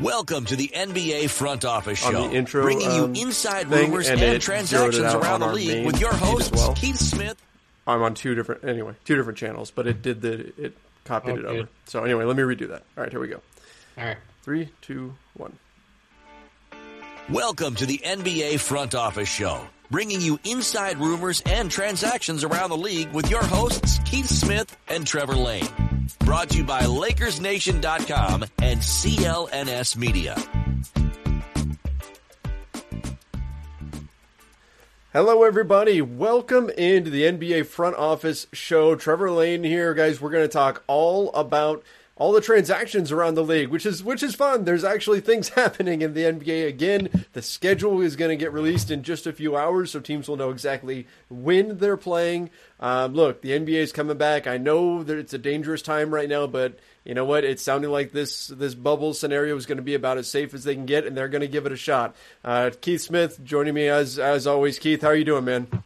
Welcome to the NBA Front Office On Show, the intro, bringing um, you inside thing, rumors and and, transactions around the league with your feed hosts, well. Keith Smith. I'm on two different anyway, two different channels, but it did the it copied it Okay. over. So anyway, let me redo that. All right, here we go. All right. Three, two, one. Welcome to the NBA Front Office Show, bringing you inside rumors and transactions around the league with your hosts, Keith Smith and Trevor Lane. Brought to you by LakersNation.com and CLNS Media. Hello, everybody. Welcome into the NBA front office show. Trevor Lane here, guys. We're going to talk all about all the transactions around the league, which is which is fun. There's actually things happening in the NBA again. The schedule is going to get released in just a few hours, so teams will know exactly when they're playing. Um, look, the NBA is coming back. I know that it's a dangerous time right now, but you know what? It's sounding like this this bubble scenario is going to be about as safe as they can get, and they're going to give it a shot. Uh, Keith Smith joining me as as always. Keith, how are you doing, man?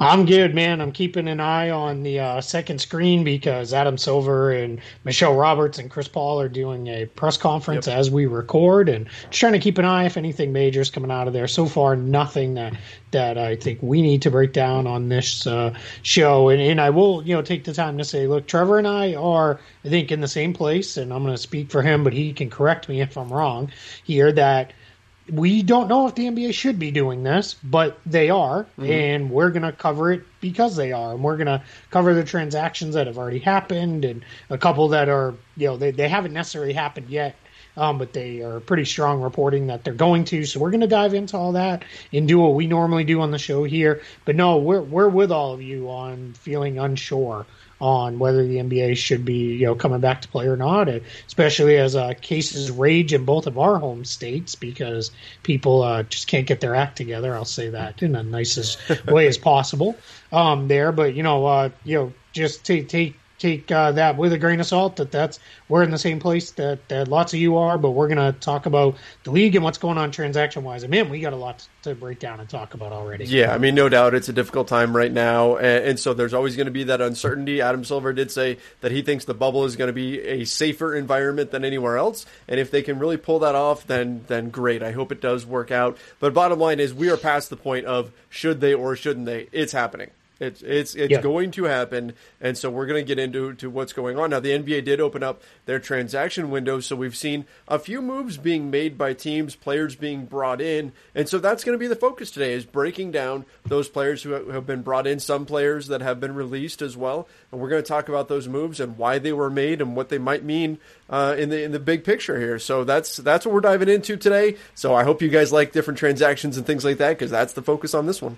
I'm good, man. I'm keeping an eye on the uh, second screen because Adam Silver and Michele Roberts and Chris Paul are doing a press conference as we record, and just trying to keep an eye if anything major is coming out of there. So far, nothing that that I think we need to break down on this uh, show. And, and I will, you know, take the time to say, look, Trevor and I are, I think, in the same place, and I'm going to speak for him, but he can correct me if I'm wrong here. That we don't know if the NBA should be doing this, but they are, mm-hmm. and we're going to cover it because they are, and we're going to cover the transactions that have already happened and a couple that are, you know, they, they haven't necessarily happened yet. Um, but they are pretty strong reporting that they're going to. So we're going to dive into all that and do what we normally do on the show here. But no, we're we're with all of you on feeling unsure on whether the NBA should be you know coming back to play or not, especially as uh, cases rage in both of our home states because people uh, just can't get their act together. I'll say that in the nicest way as possible um, there. But you know, uh, you know, just take take take uh, that with a grain of salt. That that's we're in the same place that, that lots of you are, but we're going to talk about the league and what's going on transaction wise. And man, we got a lot to break down and talk about already. Yeah, I mean, no doubt it's a difficult time right now, and, and so there's always going to be that uncertainty. Adam Silver did say that he thinks the bubble is going to be a safer environment than anywhere else, and if they can really pull that off, then then great. I hope it does work out. But bottom line is, we are past the point of should they or shouldn't they. It's happening. It's it's it's Yeah. going to happen, and so we're going to get into to what's going on now. The NBA did open up their transaction window, so we've seen a few moves being made by teams, players being brought in, and so that's going to be the focus today is breaking down those players who have- been brought in, some players that have been released as well, and we're going to talk about those moves and why they were made and what they might mean uh, in the in the big picture here. So that's that's what we're diving into today. So I hope you guys like different transactions and things like that because that's the focus on this one.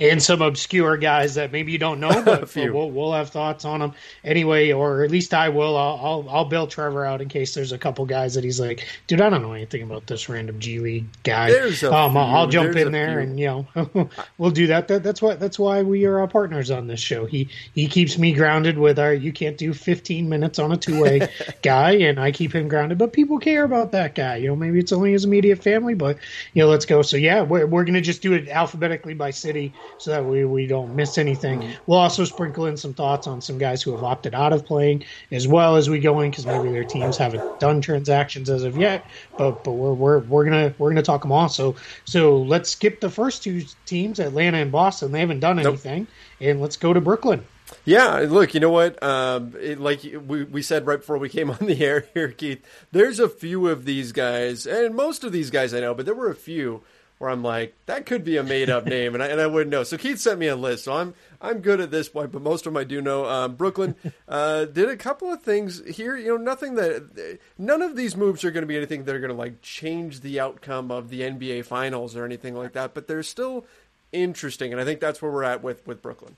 And some obscure guys that maybe you don't know, but we'll, we'll have thoughts on them anyway, or at least I will. I'll, I'll I'll bail Trevor out in case there's a couple guys that he's like, dude, I don't know anything about this random G League guy. There's a um, I'll- I'll jump There's in there few. and you know we'll do that. that. That's what that's why we are partners on this show. He he keeps me grounded with our you can't do 15 minutes on a two way guy, and I keep him grounded. But people care about that guy. You know, maybe it's only his immediate family, but you know, let's go. So yeah, we're we're gonna just do it alphabetically by city so that we we don't miss anything. Mm-hmm. We'll also sprinkle in some thoughts on some guys who have opted out of playing as well as we go in because maybe their teams haven't done transactions as of yet. But but we're we're we're gonna we're gonna talk them all. So so let's skip the first two teams, Atlanta and Boston. They haven't done Nope. anything, and let's go to Brooklyn. Yeah, look, you know what? Um, it, like we, we said right before we came on the air here, Keith, there's a few of these guys, and most of these guys I know, but there were a few where I'm like, that could be a made up name, and I, and I wouldn't know. So Keith sent me a list, so I'm I'm good at this point, but most of them I do know. Um, Brooklyn uh, did a couple of things here, you know, nothing that none of these moves are going to be anything that are going to like change the outcome of the NBA Finals or anything like that, but they're still interesting, and I think that's where we're at with with Brooklyn.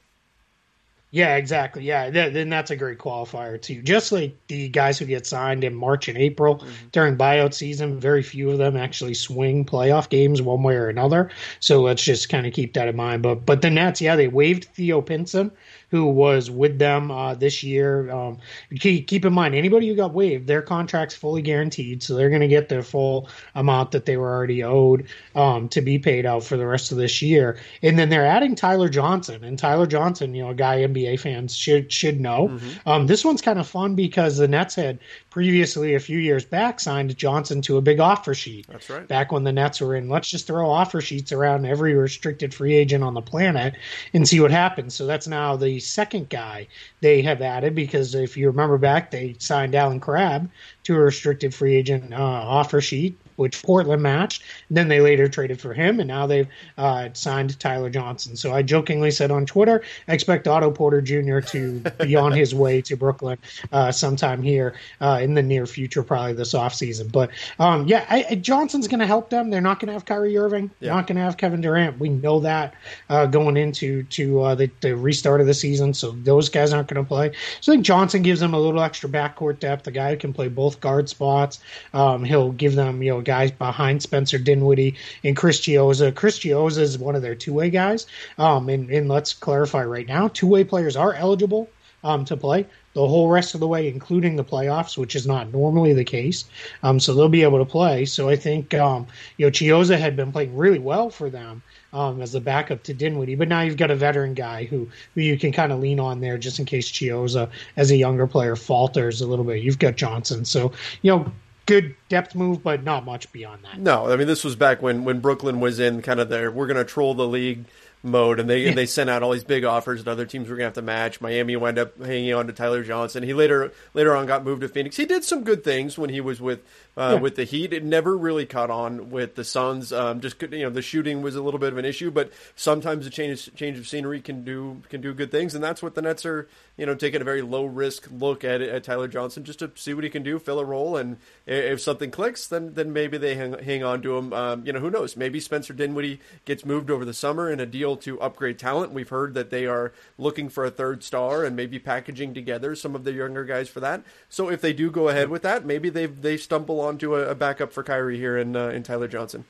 Yeah, exactly. Yeah, th- then that's a great qualifier too. Just like the guys who get signed in March and April mm-hmm. during buyout season, very few of them actually swing playoff games one way or another. So let's just kind of keep that in mind. But but the Nets, yeah, they waived Theo Pinson, who was with them uh, this year. Um, keep, keep in mind, anybody who got waived, their contract's fully guaranteed, so they're going to get their full amount that they were already owed um, to be paid out for the rest of this year. And then they're adding Tyler Johnson, and Tyler Johnson, you know, a guy NBA fans should should know. Mm-hmm. Um, this one's kind of fun because the Nets had previously a few years back signed Johnson to a big offer sheet. That's right. Back when the Nets were in, let's just throw offer sheets around every restricted free agent on the planet and see what happens. So that's now the second guy they have added because if you remember back, they signed Allen Crabbe to a restricted free agent uh, offer sheet which Portland matched. And then they later traded for him, and now they've uh, signed Tyler Johnson. So I jokingly said on Twitter, I expect Otto Porter Jr. to be on his way to Brooklyn uh, sometime here uh, in the near future, probably this offseason. But um, yeah, I, Johnson's going to help them. They're not going to have Kyrie Irving. They're not going to have Kevin Durant. We know that uh, going into to uh, the, the, restart of the season. So those guys aren't going to play. So I think Johnson gives them a little extra backcourt depth. A guy who can play both guard spots. Um, he'll give them you know guys behind Spencer Dinwiddie and Chris Chiozza. Chris Chiozza is one of their two way guys. Um, and, and let's clarify right now, two way players are eligible um, to play the whole rest of the way, including the playoffs, which is not normally the case. Um, so they'll be able to play. So I think um, you know Chiozza had been playing really well for them um, as a backup to Dinwiddie, but now you've got a veteran guy who who you can kind of lean on there just in case Chiozza, as a younger player, falters a little bit. You've got Johnson, so you know good depth move, but not much beyond that. No, I mean this was back when when Brooklyn was in kind of their we're going to troll the league mode, and they yeah. and they sent out all these big offers that other teams were going to have to match. Miami wound up hanging on to Tyler Johnson. He later later on got moved to Phoenix. He did some good things when he was with uh, yeah. with the Heat. It never really caught on with the Suns. Um, just you know, the shooting was a little bit of an issue, but sometimes a change change of scenery can do can do good things, and that's what the Nets are. You know, taking a very low risk look at at Tyler Johnson just to see what he can do, fill a role, and if something clicks, then then maybe they hang, hang on to him. Um, you know, who knows? Maybe Spencer Dinwiddie gets moved over the summer in a deal to upgrade talent. We've heard that they are looking for a third star and maybe packaging together some of the younger guys for that. So if they do go ahead with that, maybe they they stumble onto a, a backup for Kyrie here in uh, in Tyler Johnson.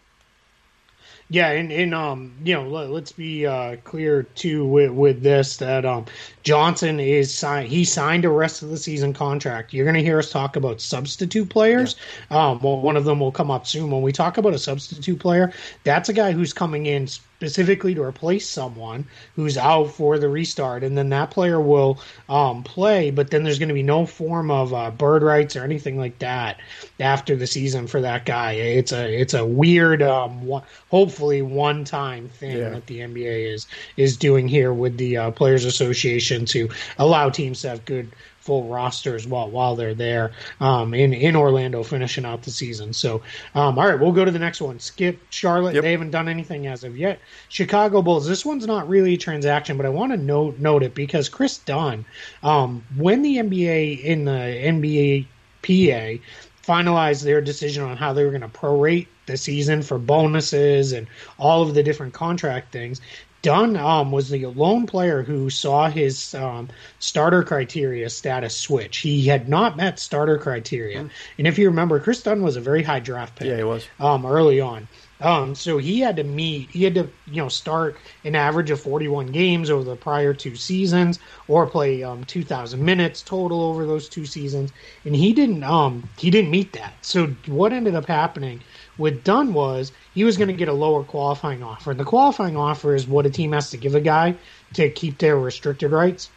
Yeah, and, and um, you know, let, us be uh, clear too with, with this that um, Johnson is signed. He signed a rest of the season contract. You're going to hear us talk about substitute players. Yeah. Um, well, one of them will come up soon. When we talk about a substitute player, that's a guy who's coming in specifically to replace someone who's out for the restart, and then that player will um, play. But then there's going to be no form of uh, bird rights or anything like that after the season for that guy. It's a it's a weird, um, one, hopefully one time thing yeah. that the NBA is is doing here with the uh, Players Association to allow teams to have good full rosters while while they're there um, in in Orlando finishing out the season. So, um, all right, we'll go to the next one. Skip Charlotte. Yep. They haven't done anything as of yet. Chicago Bulls. This one's not really a transaction, but I want to note note it because Kris Dunn, um, when the NBA in the NBA PA finalized their decision on how they were going to prorate the season for bonuses and all of the different contract things. Dunn um, was the lone player who saw his um, starter criteria status switch. He had not met starter criteria, mm. and if you remember, Kris Dunn was a very high draft pick. Yeah, he was um, early on. Um, so he had to meet, he had to, you know, start an average of 41 games over the prior two seasons, or play um, 2,000 minutes total over those two seasons, and he didn't, um, he didn't meet that. So what ended up happening with Dunn was he was going to get a lower qualifying offer. And the qualifying offer is what a team has to give a guy to keep their restricted rights.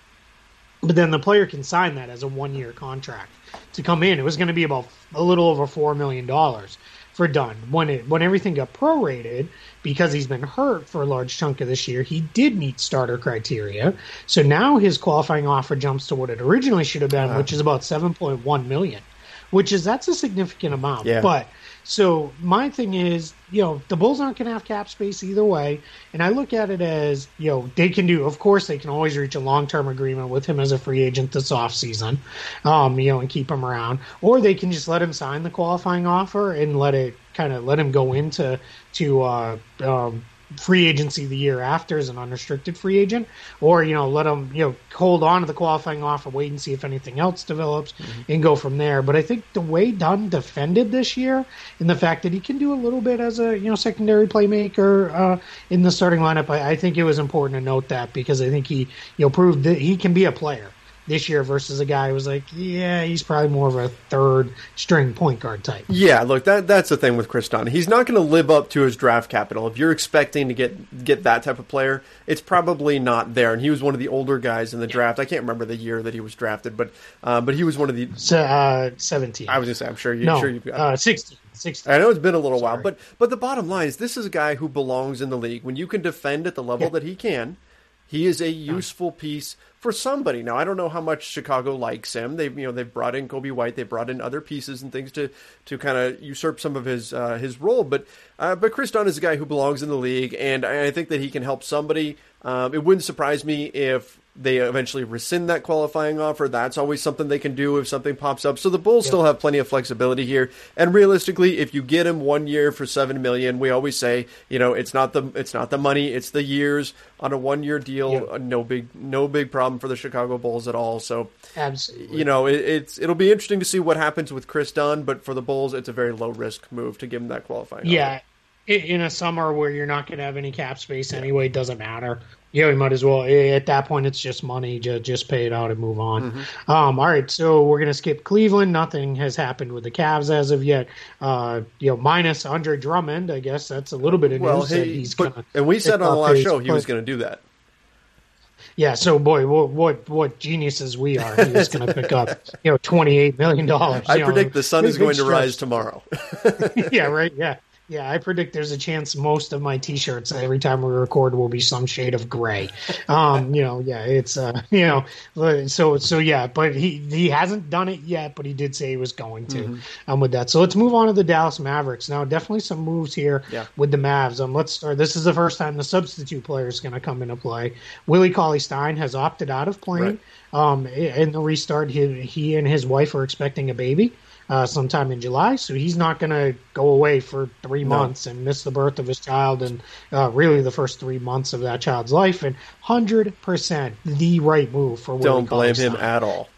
But then the player can sign that as a one year contract to come in. It was going to be about a little over $4 million for Dunn. When, it, when everything got prorated, because he's been hurt for a large chunk of this year, he did meet starter criteria. So now his qualifying offer jumps to what it originally should have been, uh, which is about 7.1 million, which is that's a significant amount. Yeah. But so my thing is, you know, the Bulls aren't going to have cap space either way, and I look at it as, you know, they can do. Of course, they can always reach a long term agreement with him as a free agent this off season, um, you know, and keep him around, or they can just let him sign the qualifying offer and let it kind of let him go into to uh, um, free agency the year after as an unrestricted free agent, or you know let him you know hold on to the qualifying offer, wait and see if anything else develops, mm-hmm. and go from there. But I think the way Dunn defended this year, and the fact that he can do a little bit as a you know secondary playmaker uh, in the starting lineup, I, I think it was important to note that because I think he you know proved that he can be a player this year versus a guy who was like, yeah, he's probably more of a third string point guard type. Yeah, look, that that's the thing with Kris Dunn. He's not going to live up to his draft capital. If you're expecting to get get that type of player, it's probably not there. And he was one of the older guys in the yeah. draft. I can't remember the year that he was drafted, but uh, but he was one of the uh, seventeen. I was going to say, I'm sure you no, sure you've got uh, sixteen. 16. I know it's been a little Sorry. while, but but the bottom line is this is a guy who belongs in the league. When you can defend at the level yeah. that he can, he is a useful piece for somebody. Now I don't know how much Chicago likes him. They've you know they've brought in Coby White, they brought in other pieces and things to to kind of usurp some of his uh, his role. But uh, but Kris Dunn is a guy who belongs in the league, and I think that he can help somebody. Um, it wouldn't surprise me if they eventually rescind that qualifying offer. That's always something they can do if something pops up. So the Bulls yep. still have plenty of flexibility here. And realistically, if you get him one year for seven million, we always say, you know, it's not the it's not the money, it's the years on a one year deal. Yep. Uh, no big no big problem for the Chicago Bulls at all. So absolutely, you know, it, it's it'll be interesting to see what happens with Kris Dunn. But for the Bulls, it's a very low risk move to give him that qualifying. Yeah. Offer in a summer where you're not going to have any cap space anyway, it doesn't matter. Yeah, we might as well. At that point, it's just money. Just, just pay it out and move on. Mm-hmm. Um, all right, so we're going to skip Cleveland. Nothing has happened with the Cavs as of yet. Uh, you know, minus Andre Drummond. I guess that's a little bit of well, news. Hey, he's but, and we said on the last show he was going to do that. Yeah, so boy, what what, what geniuses we are! He was going to pick up, you know, twenty eight million dollars. I predict know, the sun is going to rise tomorrow. yeah, right. Yeah, yeah, I predict there's a chance most of my T-shirts every time we record will be some shade of gray. Um, you know, yeah, it's uh, you know, so so yeah, but he he hasn't done it yet, but he did say he was going to. Mm-hmm. Um, with that, so let's move on to the Dallas Mavericks now. Definitely some moves here yeah. with the Mavs. Um, let's start. This is the first time the substitute player is going to come into play. Willie Cauley Stein has opted out of playing. Right. Um, in the restart, he he and his wife are expecting a baby uh, sometime in July. So he's not going to go away for three no. months and miss the birth of his child and uh, really the first three months of that child's life. And hundred percent the right move for. Don't blame him at all.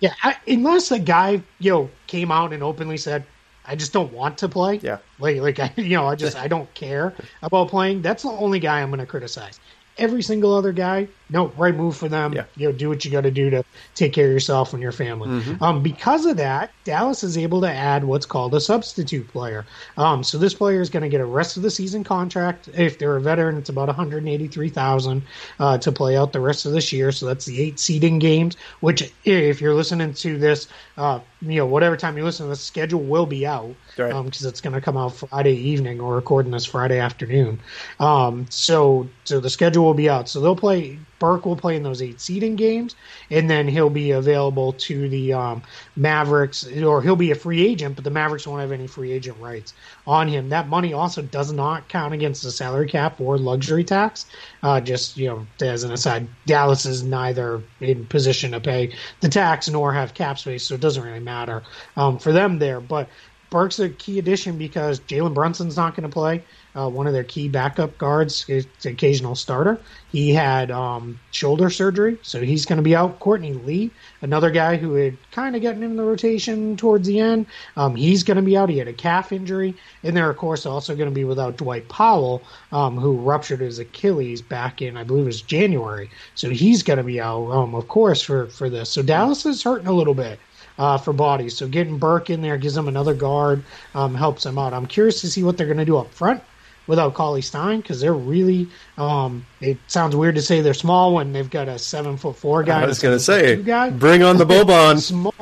Yeah, I, unless the guy you know came out and openly said, I just don't want to play. Yeah. Like, like I, you know, I just I don't care about playing. That's the only guy I'm going to criticize every single other guy, no, right move for them. Yeah. You know, do what you got to do to take care of yourself and your family. Mm-hmm. Um, because of that, Dallas is able to add what's called a substitute player. Um, so this player is going to get a rest of the season contract. If they're a veteran, it's about one hundred eighty-three thousand uh, to play out the rest of this year. So that's the eight seeding games. Which, if you're listening to this, uh, you know, whatever time you listen, the schedule will be out because right. um, it's going to come out Friday evening. or recording this Friday afternoon. Um, so, so the schedule will be out. So they'll play. Burke will play in those eight seeding games, and then he'll be available to the um, Mavericks, or he'll be a free agent, but the Mavericks won't have any free agent rights on him. That money also does not count against the salary cap or luxury tax. Uh, just you know, as an aside, Dallas is neither in position to pay the tax nor have cap space, so it doesn't really matter um, for them there. But Burke's a key addition because Jalen Brunson's not going to play uh, one of their key backup guards, occasional starter. He had um, shoulder surgery, so he's going to be out. Courtney Lee, another guy who had kind of gotten in the rotation towards the end, um, he's going to be out. He had a calf injury, and they're of course also going to be without Dwight Powell, um, who ruptured his Achilles back in I believe it was January, so he's going to be out, um, of course, for for this. So Dallas is hurting a little bit. Uh, for bodies. So getting Burke in there gives them another guard, um, helps them out. I'm curious to see what they're going to do up front without Cauley Stein because they're really. Um, it sounds weird to say they're small when they've got a seven foot four guy. I was going to say, guy. bring on the Boban. small.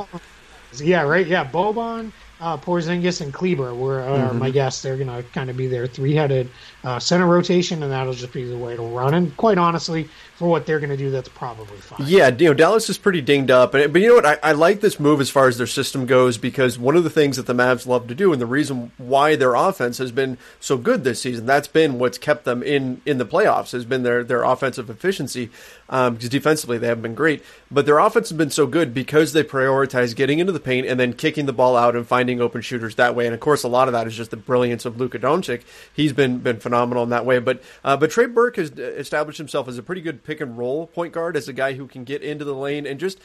Yeah, right. Yeah, Boban, uh, Porzingis, and Kleber were uh, mm-hmm. my guess. They're going to kind of be their three headed uh, center rotation, and that'll just be the way it'll run. And quite honestly, for what they're going to do, that's probably fine. Yeah, you know, Dallas is pretty dinged up, but, but you know what? I, I, like this move as far as their system goes because one of the things that the Mavs love to do, and the reason why their offense has been so good this season, that's been what's kept them in in the playoffs, has been their their offensive efficiency. Um, because defensively they haven't been great, but their offense has been so good because they prioritize getting into the paint and then kicking the ball out and finding open shooters that way. And of course, a lot of that is just the brilliance of Luka Doncic. He's been been phenomenal in that way. But uh, but Trey Burke has established himself as a pretty good pick and roll point guard, as a guy who can get into the lane and just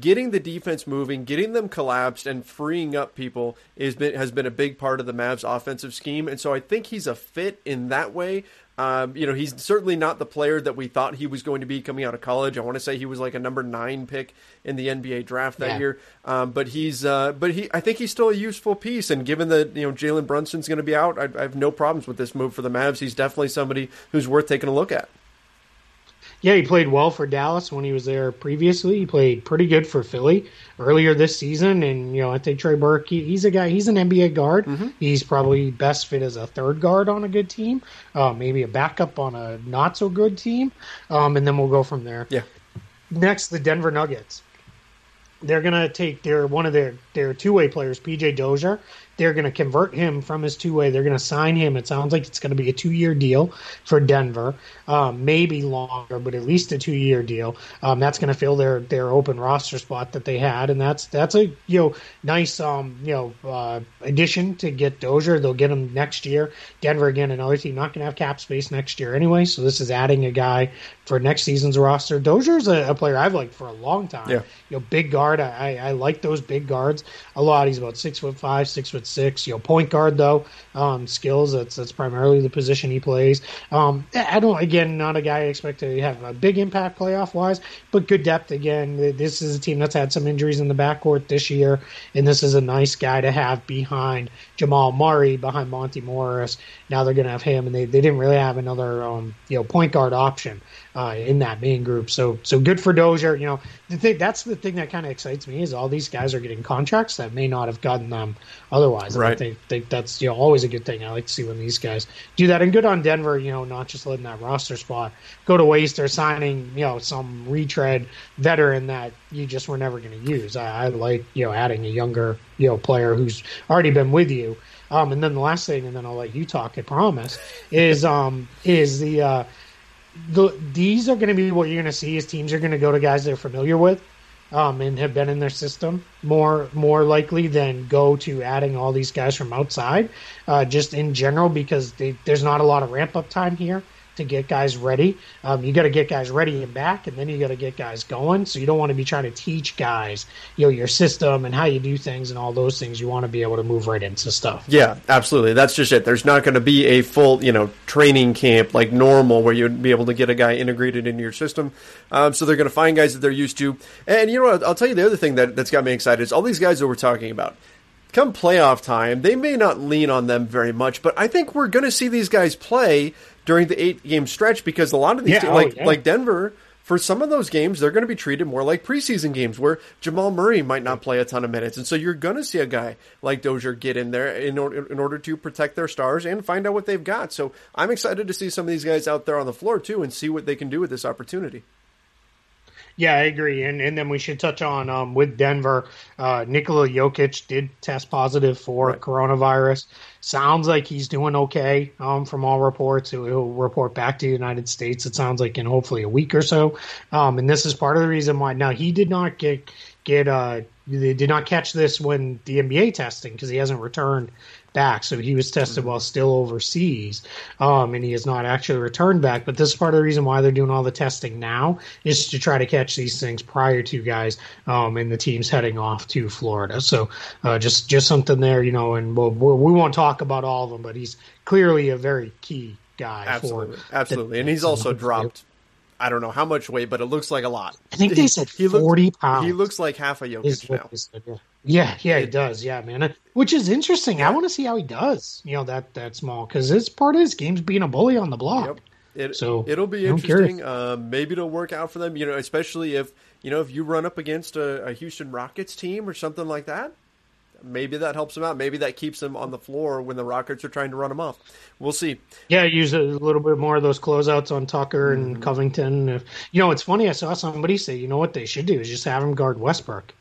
getting the defense moving, getting them collapsed, and freeing up people is been has been a big part of the Mavs offensive scheme. And so I think he's a fit in that way. Um, you know, he's certainly not the player that we thought he was going to be coming out of college. I want to say he was like a number nine pick in the NBA draft that yeah. year. Um, but he's, uh, but he, I think he's still a useful piece. And given that you know Jalen Brunson's going to be out, I, I have no problems with this move for the Mavs. He's definitely somebody who's worth taking a look at yeah, he played well for Dallas when he was there previously. He played pretty good for Philly earlier this season, and you know I think Trey Burke, he, he's a guy. He's an NBA guard. Mm-hmm. He's probably best fit as a third guard on a good team, uh, maybe a backup on a not so good team, um, and then we'll go from there. Yeah. Next, the Denver Nuggets. They're gonna take their one of their their two way players, PJ Dozier, they're going to convert him from his two way. They're going to sign him. It sounds like it's going to be a two year deal for Denver, um, maybe longer, but at least a two year deal. Um, that's going to fill their their open roster spot that they had, and that's that's a you know nice um you know uh, addition to get Dozier. They'll get him next year. Denver again, another team not going to have cap space next year anyway, so this is adding a guy for next season's roster. Dozier's a, a player I've liked for a long time. Yeah. You know, big guard. I, I like those big guards a lot. He's about six foot five, six foot six. You know, point guard though, um, skills. That's that's primarily the position he plays. Um, I don't again not a guy I expect to have a big impact playoff wise, but good depth again. This is a team that's had some injuries in the backcourt this year, and this is a nice guy to have behind Jamal Murray, behind Monte Morris. Now they're going to have him, and they, they didn't really have another um, you know point guard option uh, in that main group. So so good for Dozier. You know, the thing, that's the thing that kind of excites me is all these guys are getting contracts that may not have gotten them otherwise. right. I think, think that's you know always a good thing. I like to see when these guys do that. And good on Denver. You know, not just letting that roster spot go to waste or signing you know some retread veteran that you just were never going to use. I, I like you know adding a younger you know player who's already been with you. Um, and then the last thing, and then I'll let you talk. I promise. Is um is the uh, the, these are going to be what you're going to see is teams are going to go to guys they're familiar with um, and have been in their system more more likely than go to adding all these guys from outside uh, just in general because they, there's not a lot of ramp up time here to get guys ready. Um, you got to get guys ready and back, and then you got to get guys going. So you don't want to be trying to teach guys, you know, your system and how you do things and all those things. You want to be able to move right into stuff. Yeah, absolutely. That's just it. There's not going to be a full, you know, training camp like normal where you'd be able to get a guy integrated into your system. Um, so they're going to find guys that they're used to. And you know, what? I'll tell you the other thing that that's got me excited is all these guys that we're talking about come playoff time, they may not lean on them very much, but I think we're going to see these guys play during the eight game stretch because a lot of these, yeah, teams, oh, like yeah. like Denver, for some of those games, they're going to be treated more like preseason games where Jamal Murray might not play a ton of minutes, and so you're going to see a guy like Dozier get in there in order in order to protect their stars and find out what they've got. So I'm excited to see some of these guys out there on the floor too and see what they can do with this opportunity. Yeah, I agree. And and then we should touch on um, with Denver, uh, Nikola Jokic did test positive for right. coronavirus. Sounds like he's doing okay um, from all reports. He'll, report back to the United States. It sounds like in hopefully a week or so. Um, and this is part of the reason why. Now he did not get get uh, they did not catch this when the NBA testing because he hasn't returned back. So he was tested mm-hmm. while still overseas, um, and he has not actually returned back. But this is part of the reason why they're doing all the testing now is to try to catch these things prior to guys um, and the teams heading off to Florida. So uh, just just something there, you know. And we'll, we will not talk about all of them, but he's clearly a very key guy. Absolutely, absolutely, and he's also dropped. I don't know how much weight, but it looks like a lot. I think they said he, forty he pounds. He looks like half a Jokic now. Said, yeah. Yeah, yeah, he does. Yeah, man. Which is interesting. I want to see how he does. You know that that small because it's part of his game's being a bully on the block. Yep. It, so it'll be interesting. Uh, maybe it'll work out for them. You know, especially if you know if you run up against a, a Houston Rockets team or something like that. Maybe that helps them out. Maybe that keeps them on the floor when the Rockets are trying to run them off. We'll see. Yeah, use a little bit more of those closeouts on Tucker and mm-hmm. Covington. If, you know, it's funny. I saw somebody say, you know what they should do is just have him guard Westbrook.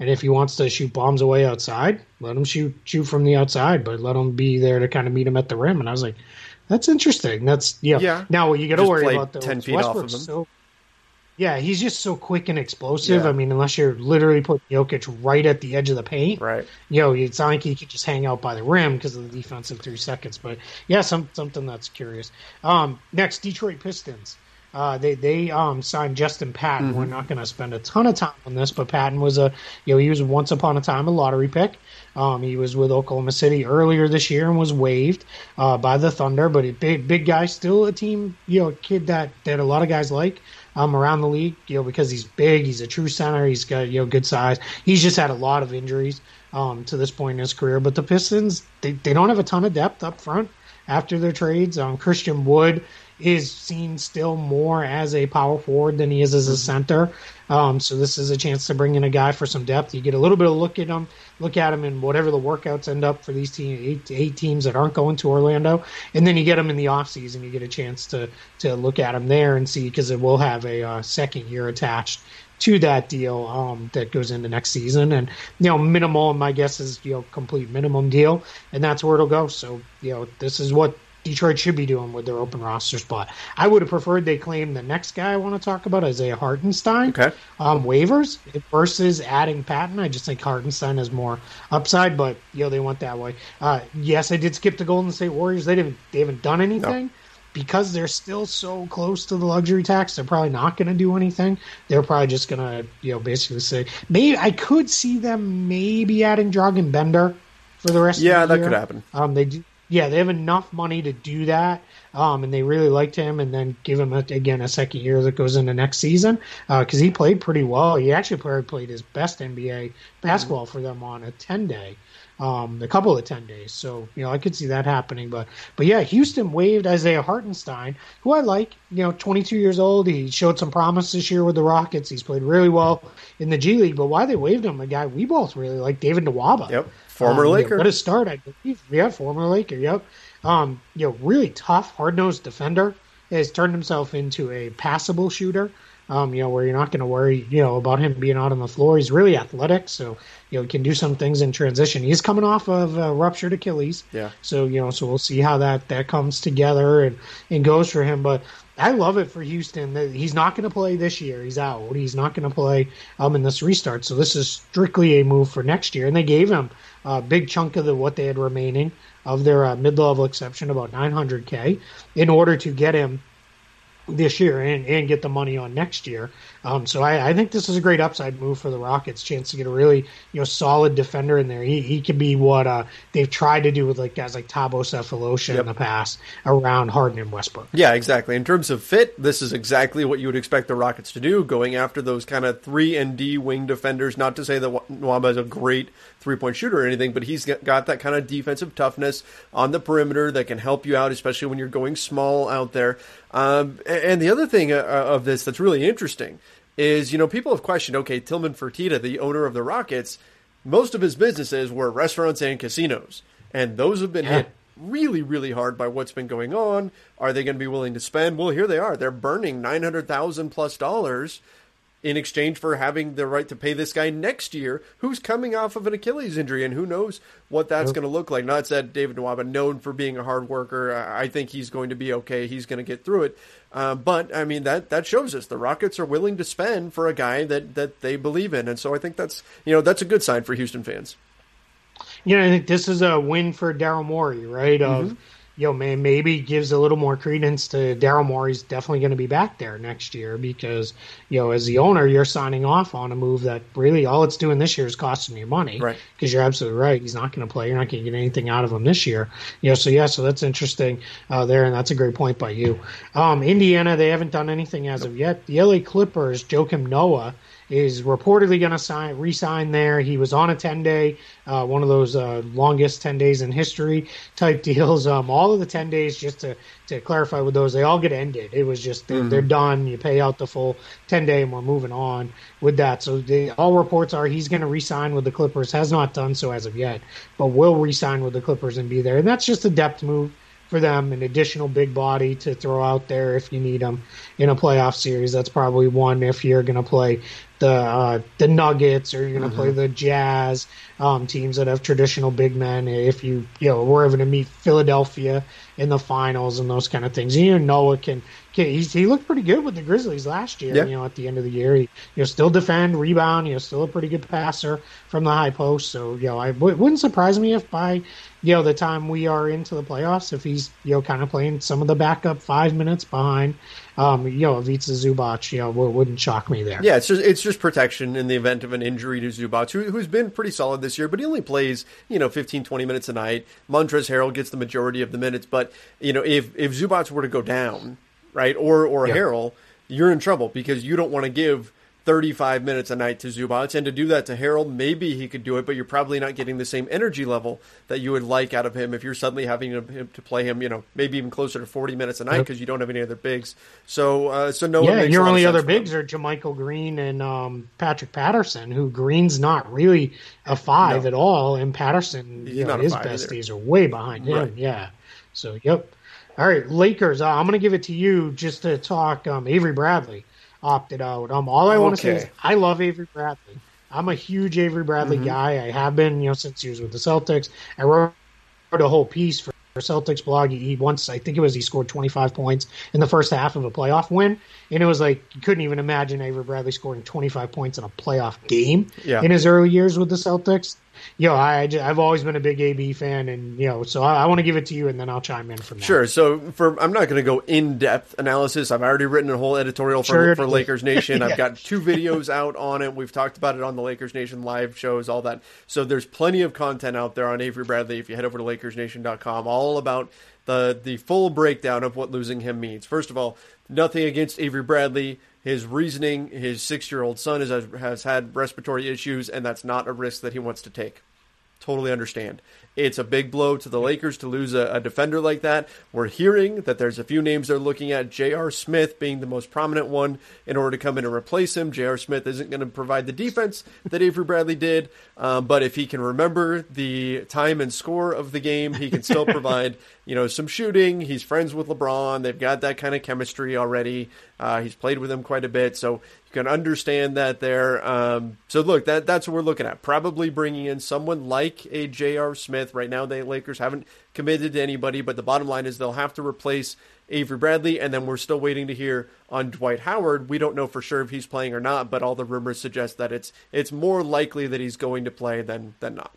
And if he wants to shoot bombs away outside, let him shoot shoot from the outside, but let him be there to kind of meet him at the rim. And I was like, that's interesting. That's yeah. yeah. Now you got to worry about the ten feet Westbrook off of him. So, Yeah, he's just so quick and explosive. Yeah. I mean, unless you're literally putting Jokic right at the edge of the paint, Right. You know, it's not like he could just hang out by the rim because of the defensive three seconds. But yeah, some something that's curious. Um, next, Detroit Pistons. Uh, they they um, signed Justin Patton. We're not going to spend a ton of time on this, but Patton was a you know he was once upon a time a lottery pick. Um, he was with Oklahoma City earlier this year and was waived uh, by the Thunder. But a big big guy, still a team you know kid that that a lot of guys like um, around the league. You know because he's big, he's a true center, he's got you know good size. He's just had a lot of injuries um, to this point in his career. But the Pistons they they don't have a ton of depth up front after their trades. Um, Christian Wood is seen still more as a power forward than he is as a center. Um, so this is a chance to bring in a guy for some depth. You get a little bit of look at him, look at him in whatever the workouts end up for these team, eight, eight teams that aren't going to Orlando, and then you get him in the offseason. You get a chance to to look at him there and see because it will have a uh, second year attached to that deal um, that goes into next season. And you know, minimal, my guess is you know complete minimum deal, and that's where it'll go. So you know, this is what Detroit should be doing with their open roster spot. I would have preferred they claim the next guy I want to talk about, Isaiah Hartenstein, Okay. um, waivers versus adding Patton. I just think Hartenstein has more upside, but you know they went that way. Uh, yes, I did skip the Golden State Warriors. They didn't. They haven't done anything. Because they're still so close to the luxury tax, they're probably not going to do anything. They're probably just going to, you know, basically say maybe I could see them maybe adding Dragan Bender for the rest. Yeah, of the that year. could happen. Um, they do, yeah, they have enough money to do that. Um, and they really liked him, and then give him a, again a second year that goes into next season because he played pretty well. He actually played, played his best NBA basketball for them on a ten day, um, a couple of ten days. So you know I could see that happening. But but yeah, Houston waived Isaiah Hartenstein, who I like. You know, 22 years old. He showed some promise this year with the Rockets. He's played really well in the G League. But why they waived him? A guy we both really like, David Nwaba. Yep. Former Um, Laker. What a start, I believe. Yeah, former Laker. Yep. Um, you know, really tough, hard nosed defender. Has turned himself into a passable shooter. Um, you know, where you're not going to worry, you know, about him being out on the floor. He's really athletic, so you know, he can do some things in transition. He's coming off of a ruptured Achilles. Yeah. So you know, so we'll see how that that comes together and and goes for him. But I love it for Houston. He's not going to play this year. He's out. He's not going to play um in this restart. So this is strictly a move for next year. And they gave him a big chunk of the what they had remaining of their uh, mid-level exception, about 900k, in order to get him this year and, and get the money on next year. Um, so I, I think this is a great upside move for the Rockets. Chance to get a really you know solid defender in there. He he could be what uh, they've tried to do with like guys like Thabo Sefolosha Yep. in the past around Harden and Westbrook. Yeah, exactly. In terms of fit, this is exactly what you would expect the Rockets to do, going after those kind of three and D wing defenders. Not to say that Nwaba is a great three point shooter or anything, but he's got that kind of defensive toughness on the perimeter that can help you out, especially when you're going small out there. Um, and the other thing uh, of this that's really interesting is, you know, people have questioned, okay, Tillman Fertitta, the owner of the Rockets, most of his businesses were restaurants and casinos, and those have been Yeah. hit really, really hard by what's been going on. Are they going to be willing to spend? Well, here they are. They're burning nine hundred thousand plus dollars in exchange for having the right to pay this guy next year, who's coming off of an Achilles injury, and who knows what that's going to look like. Not that David Nwaba, known for being a hard worker, I think he's going to be okay. He's going to get through it. Uh, but I mean that that shows us the Rockets are willing to spend for a guy that that they believe in, and so I think that's you know that's a good sign for Houston fans. you know, I think this is a win for Daryl Morey, right? Of you know, maybe gives a little more credence to Daryl Morey's definitely going to be back there next year because you know, as the owner, you're signing off on a move that really all it's doing this year is costing you money, Right. Because you're absolutely right. He's not going to play. You're not going to get anything out of him this year. You know, so yeah, so that's interesting uh, there, and that's a great point by you. Um, Indiana, they haven't done anything as of yet. The LA Clippers, Joakim Noah is reportedly going to sign re-sign there. He was on a 10 day, uh, one of those uh, longest 10 days in history type deals. Um, all of the 10 days, just to, to clarify with those, they all get ended. It was just they're, they're done. You pay out the full 10 day, and we're moving on with that. So they, all reports are he's going to re-sign with the Clippers. Has not done so as of yet, but will re-sign with the Clippers and be there. And that's just a depth move for them, an additional big body to throw out there if you need them in a playoff series. That's probably one if you're going to play the uh, the Nuggets or you're going to play the Jazz um, teams that have traditional big men. If you you know we're going to meet Philadelphia in the finals and those kind of things, you know Noah can he, he looked pretty good with the Grizzlies last year. Yeah. You know, at the end of the year, he you know still defend, rebound. You know, still a pretty good passer from the high post. So you know, I w- wouldn't surprise me if by you know the time we are into the playoffs, if he's you know kind of playing some of the backup five minutes behind, um, you know, Ivica Zubac, you know, w- wouldn't shock me there. Yeah, it's just it's just protection in the event of an injury to Zubac, who, who's been pretty solid this year, but he only plays you know 15, 20 minutes a night. Montrezl Harrell gets the majority of the minutes, but you know if if Zubac were to go down, right, or or Yeah. Harrell, you're in trouble because you don't want to give 35 minutes a night to Zubac. and to do that to Harrell, maybe he could do it, but you're probably not getting the same energy level that you would like out of him if you're suddenly having to, him to play him, you know, maybe even closer to 40 minutes a night Yep. because you don't have any other bigs. So, uh, so no, Yeah, your only other bigs are JaMychal Green and um, Patrick Patterson, who Green's not really a five No. at all, and Patterson, you know, his besties either. are way behind him. Right. Yeah. So, yep. All right, Lakers. Uh, I'm going to give it to you just to talk. Um, Avery Bradley opted out. Um, all I want to say is I love Avery Bradley. I'm a huge Avery Bradley Mm-hmm. guy. I have been, you know, since he was with the Celtics. I wrote a whole piece for for Celtics blog. He, he once, I think it was, he scored 25 points in the first half of a playoff win, and it was like you couldn't even imagine Avery Bradley scoring 25 points in a playoff game Yeah. in his early years with the Celtics. You know, I, I have always been a big AB fan, and you know, so I, I want to give it to you, and then I'll chime in from there. Sure. So for I'm not going to go in depth analysis. I've already written a whole editorial for, Sure. for Lakers Nation. Yeah. I've got two videos out on it. We've talked about it on the Lakers Nation live shows, all that. So there's plenty of content out there on Avery Bradley if you head over to LakersNation.com, all about the the full breakdown of what losing him means. First of all, nothing against Avery Bradley. His reasoning: his six year old son has has had respiratory issues, and that's not a risk that he wants to take totally understand. It's a big blow to the Lakers to lose a, a defender like that. We're hearing that there's a few names they're looking at, J.R. Smith being the most prominent one in order to come in and replace him. J.R. Smith isn't going to provide the defense that Avery Bradley did, um, but if he can remember the time and score of the game, he can still provide you know some shooting. He's friends with LeBron. They've got that kind of chemistry already. Uh, he's played with him quite a bit, so you can understand that there. Um, so look, that that's what we're looking at. Probably bringing in someone like a J.R. Smith. Right now, the Lakers haven't committed to anybody, but the bottom line is they'll have to replace Avery Bradley, and then we're still waiting to hear on Dwight Howard. We don't know for sure if he's playing or not, but all the rumors suggest that it's it's more likely that he's going to play than than not.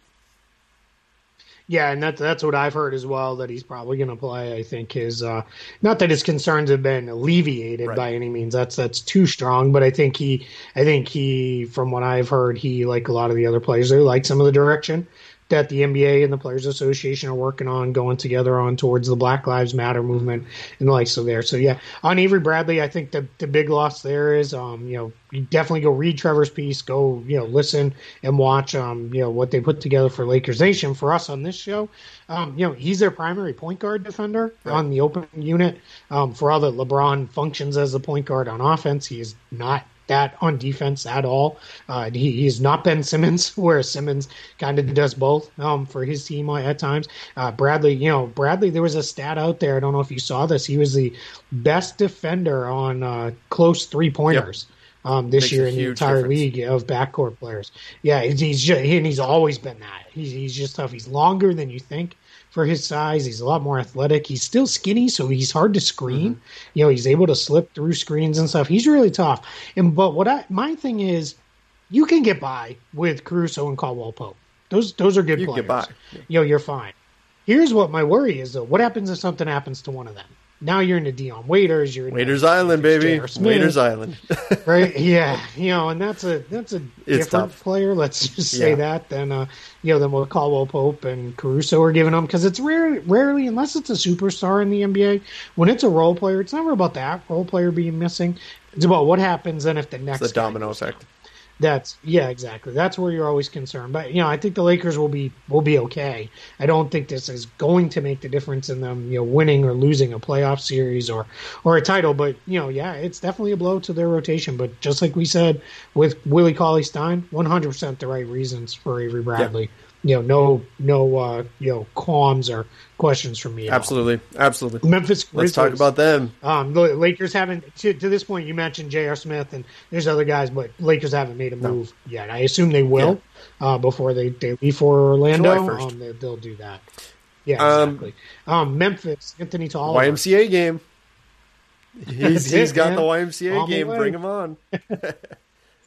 Yeah, and that's that's what I've heard as well. That he's probably going to play. I think his uh, not that his concerns have been alleviated Right. by any means. That's that's too strong. But I think he, I think he, from what I've heard, he like a lot of the other players, they like some of the direction that the NBA and the Players Association are working on, going together on towards the Black Lives Matter movement and the likes of there. So yeah, on Avery Bradley, I think the the big loss there is, um, you know, you definitely go read Trevor's piece, go you know listen and watch, um, you know what they put together for Lakers Nation for us on this show. Um, you know, he's their primary point guard defender on the open unit. Um, for all that LeBron functions as a point guard on offense, he is not that on defense at all. Uh, he, he's not Ben Simmons, where Simmons kind of does both um, for his team at times. Uh, Bradley, you know, Bradley, there was a stat out there. I don't know if you saw this. He was the best defender on uh, close three pointers. Um, this Makes year in the entire difference. league of backcourt players, yeah, he's, he's just, and he's always been that. He's he's just tough. He's longer than you think for his size. He's a lot more athletic. He's still skinny, so he's hard to screen. Mm-hmm. You know, he's able to slip through screens and stuff. He's really tough. And but what I my thing is, you can get by with Caruso and Caldwell Pope. Those those are good You players. get by. You know, you're fine. Here's what my worry is though. What happens if something happens to one of them? Now you're into Dion Waiters. You're Waiters Island, baby. Smith, Waiters Island. right? Yeah, you know, and that's a that's a It's different tough. player. Let's just say Yeah. that than uh, you know than what Caldwell Pope and Caruso are giving them because it's rare, rarely unless it's a superstar in the NBA. When it's a role player, it's never about that role player being missing. It's about what happens then if the next the guy domino effect. That's yeah, exactly. That's where you're always concerned. But you know, I think the Lakers will be will be okay. I don't think this is going to make the difference in them, you know, winning or losing a playoff series or or a title. But you know, yeah, it's definitely a blow to their rotation. But just like we said with Willie Cauley Stein, 100 percent the right reasons for Avery Bradley. You know, no no uh, you know qualms or questions from me. at all. Absolutely, absolutely. Memphis Let's talk about them. Um, the Lakers haven't to, to this point. You mentioned J.R. Smith and there's other guys, but Lakers haven't made a move yet. I assume they will uh, before they, they leave for Orlando. July 1st. Um, they, they'll do that. Yeah, Um, exactly. Um, Memphis, Anthony Tolliver. YMCA game. He's, he's got man. the YMCA game. Bring him on.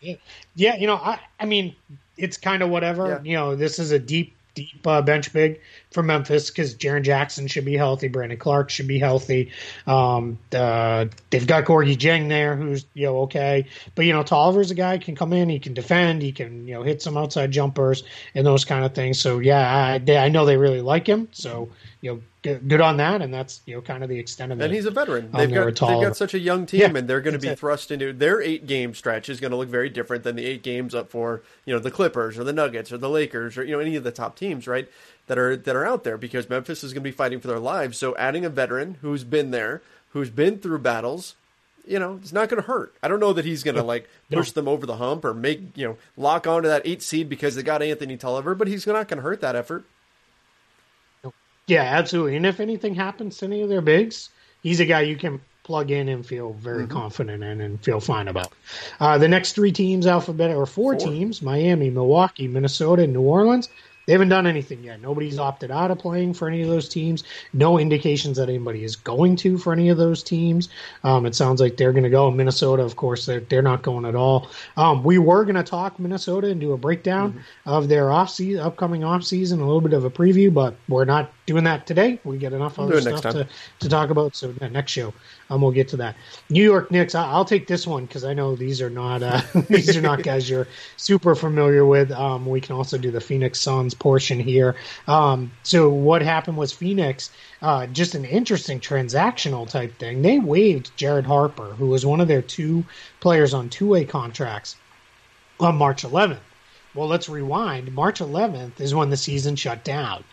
yeah. yeah, you know, I I mean, it's kind of whatever. Yeah. You know, this is a deep deep uh, bench big for Memphis because Jaren Jackson should be healthy, Brandon Clarke should be healthy. Um, uh, they've got Gorgui Dieng there, who's you know okay, but you know Tolliver's a guy can come in, he can defend, he can you know hit some outside jumpers and those kind of things. So yeah, I, I know they really like him. So you know good on that, and that's you know kind of the extent of it. And he's a veteran. They've got they've got such a young team, yeah, and they're going to be it. thrust into their eight game stretch is going to look very different than the eight games up for you know the Clippers or the Nuggets or the Lakers or you know any of the top teams, right? That are that are out there because Memphis is going to be fighting for their lives. So adding a veteran who's been there, who's been through battles, you know, it's not going to hurt. I don't know that he's going to like push them over the hump or make you know lock onto that eight seed because they got Anthony Tolliver, but he's not going to hurt that effort. Yeah, absolutely. And if anything happens to any of their bigs, he's a guy you can plug in and feel very mm-hmm. confident in and feel fine about. Uh, the next three teams, alphabet or four, four, teams: Miami, Milwaukee, Minnesota, and New Orleans. They haven't done anything yet. Nobody's opted out of playing for any of those teams. No indications that anybody is going to for any of those teams. Um, it sounds like they're going to go. Minnesota, of course, they're, they're not going at all. Um, we were going to talk Minnesota and do a breakdown mm-hmm. of their off season, upcoming off season, a little bit of a preview, but we're not doing that today. We get enough other stuff to, to talk about. So next show, um, we'll get to that. New York Knicks. I, will take this one because I know these are not uh, these are not guys you're super familiar with. Um, we can also do the Phoenix Suns portion here. Um, so what happened was Phoenix. Uh, just an interesting transactional type thing. They waived Jared Harper, who was one of their two players on two way contracts on March 11th. Well, let's rewind. March 11th is when the season shut down.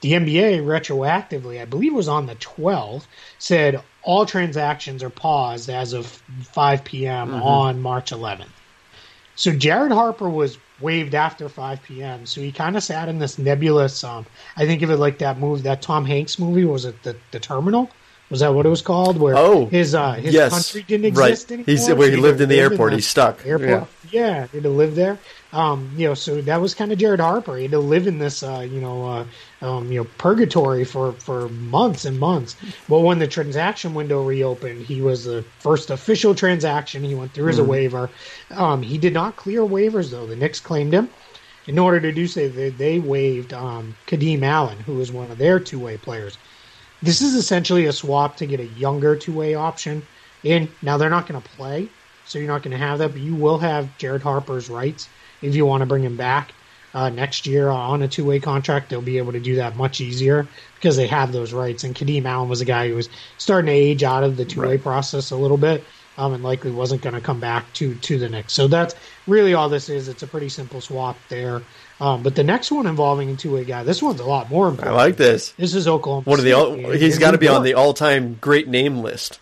The NBA retroactively, I believe it was on the 12th, said all transactions are paused as of 5 p.m. Mm-hmm. on March 11th. So Jared Harper was waived after 5 p.m. So he kind of sat in this nebulous. Um, I think of it like that movie, that Tom Hanks movie. Was it the, the Terminal? Was that what it was called? Where oh, his uh, his yes, country didn't exist right. anymore. He's where he, he lived in the airport. In the he's stuck. Airport. Yeah, yeah he had to live there. Um, you know, so that was kind of Jared Harper. He had to live in this, uh, you know, uh, um, you know, purgatory for, for months and months. But when the transaction window reopened, he was the first official transaction. He went through as mm-hmm. a waiver. Um, he did not clear waivers though. The Knicks claimed him. In order to do so, they, they waived um, Kadeem Allen, who was one of their two way players. This is essentially a swap to get a younger two way option in. Now they're not going to play, so you're not going to have that, but you will have Jared Harper's rights if you want to bring him back uh, next year on a two way contract. They'll be able to do that much easier because they have those rights. And Kadeem Allen was a guy who was starting to age out of the two way right. process a little bit. Um, and likely wasn't going to come back to to the Knicks. So that's really all this is. It's a pretty simple swap there. Um, but the next one involving a two way guy, this one's a lot more important. I like this. This is Oklahoma. One of the all, he's got to be on the all time great name list.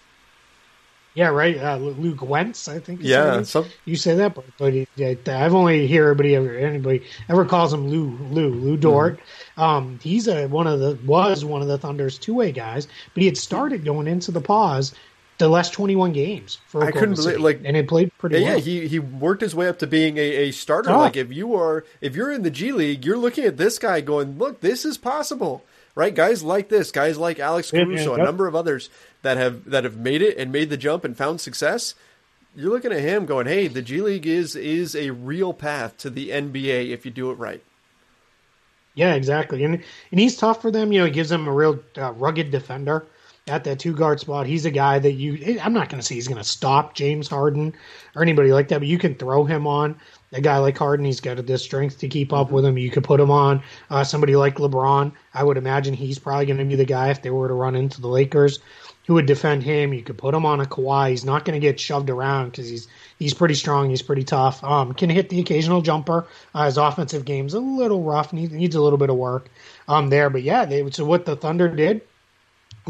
Yeah, right. Uh, Luguentz, I think. yeah, some... you say that, but, but he, I've only hear everybody ever anybody ever calls him Lou Lou Lou Dort. Mm-hmm. Um, he's a one of the was one of the Thunder's two way guys, but he had started going into the pause the last 21 games for Oklahoma I couldn't believe like and he played pretty yeah, well. Yeah, he he worked his way up to being a, a starter. Oh. Like if you are if you're in the G League, you're looking at this guy going, "Look, this is possible." Right? Guys like this, guys like Alex Caruso, yeah, a number of others that have that have made it and made the jump and found success. You're looking at him going, "Hey, the G League is is a real path to the NBA if you do it right." Yeah, exactly. And and he's tough for them, you know, he gives them a real uh, rugged defender at that two guard spot. He's a guy that you, I'm not going to say he's going to stop James Harden or anybody like that, but you can throw him on a guy like Harden. He's got the strength to keep up with him. You could put him on uh, somebody like LeBron. I would imagine he's probably going to be the guy if they were to run into the Lakers who would defend him. You could put him on a Kawhi. He's not going to get shoved around because he's he's pretty strong. He's pretty tough. Um, can hit the occasional jumper. Uh, his offensive game's a little rough. Needs, needs a little bit of work um, there. But yeah, they, so what the Thunder did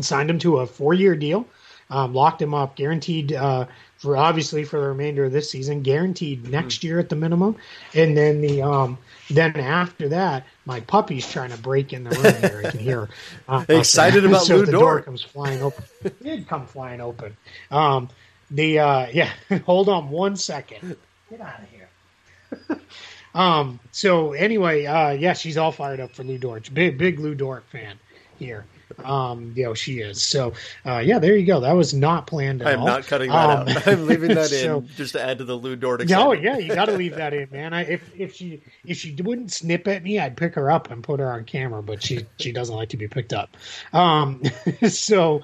signed him to a four year deal, um, locked him up, guaranteed uh, for obviously for the remainder of this season, guaranteed next year at the minimum, and then the um, then after that, my puppy's trying to break in the room here. I can hear. Uh, Excited about so Lou the door comes flying open. it did come flying open. Um, the uh, yeah, hold on one second. Get out of here. um. So anyway, uh, yeah, she's all fired up for Lu Dort. Big big Lou Dort fan here. Um, you know, she is. So, uh, yeah, there you go. That was not planned at I am all. not cutting that Um, out. I'm leaving that so- in just to add to the Lou Dort No, yeah, you got to leave that in, man. I, if if she if she wouldn't snip at me, I'd pick her up and put her on camera. But she she doesn't like to be picked up. Um, so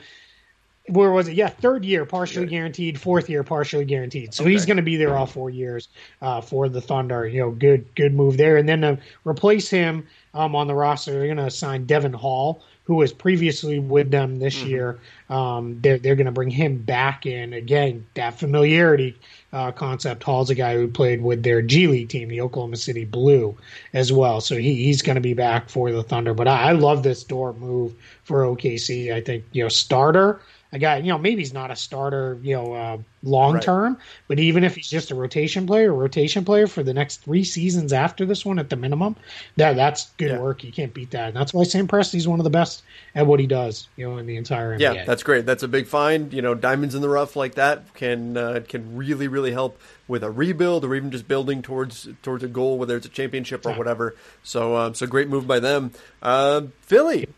where was it? Yeah, third year partially guaranteed, fourth year partially guaranteed. So he's going to be there all four years uh, for the Thunder. You know, good good move there. And then to replace him um, on the roster, they're going to sign Devin Hall, who was previously with them this mm-hmm. year. Um, they're they're going to bring him back in again. That familiarity uh, concept. Hall's a guy who played with their G League team, the Oklahoma City Blue, as well. So he, he's going to be back for the Thunder. But I, I love this Dort move for OKC. I think you know starter. A guy, you know, maybe he's not a starter, you know, uh, long Right. term, but even if he's just a rotation player, rotation player for the next three seasons after this one at the minimum, that that's good Yeah. work. You can't beat that. And that's why Sam Presti's one of the best at what he does, you know, in the entire NBA. Yeah, that's great. That's a big find. You know, diamonds in the rough like that can uh, can really really help with a rebuild or even just building towards towards a goal, whether it's a championship or Yeah. whatever. So, um, so great move by them. Uh, Philly,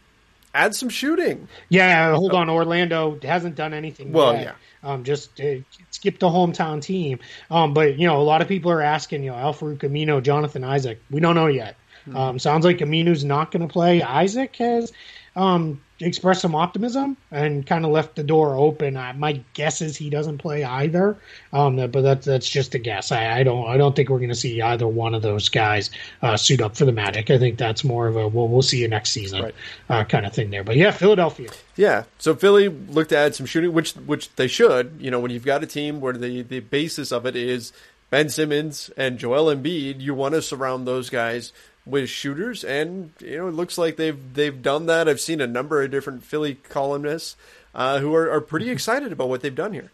add some shooting. Yeah, hold on. Orlando hasn't done anything. Well, yet. yeah. Um, just uh, skip the hometown team. Um, but you know, a lot of people are asking, you know, Al-Farouq Aminu, Jonathan Isaac. We don't know yet. Hmm. Um, sounds like Aminu's not going to play. Isaac has um, expressed some optimism and kind of left the door open. I, my guess is he doesn't play either. Um, but that's that's just a guess. I, I don't I don't think we're going to see either one of those guys uh, suit up for the Magic. I think that's more of a well, we'll see you next season Right. uh, kind of thing there. But yeah, Philadelphia. Yeah, so Philly looked to add some shooting, which which they should. You know, when you've got a team where the the basis of it is Ben Simmons and Joel Embiid, you want to surround those guys with shooters, and you know, it looks like they've they've done that. I've seen a number of different Philly columnists uh, who are, are pretty excited about what they've done here.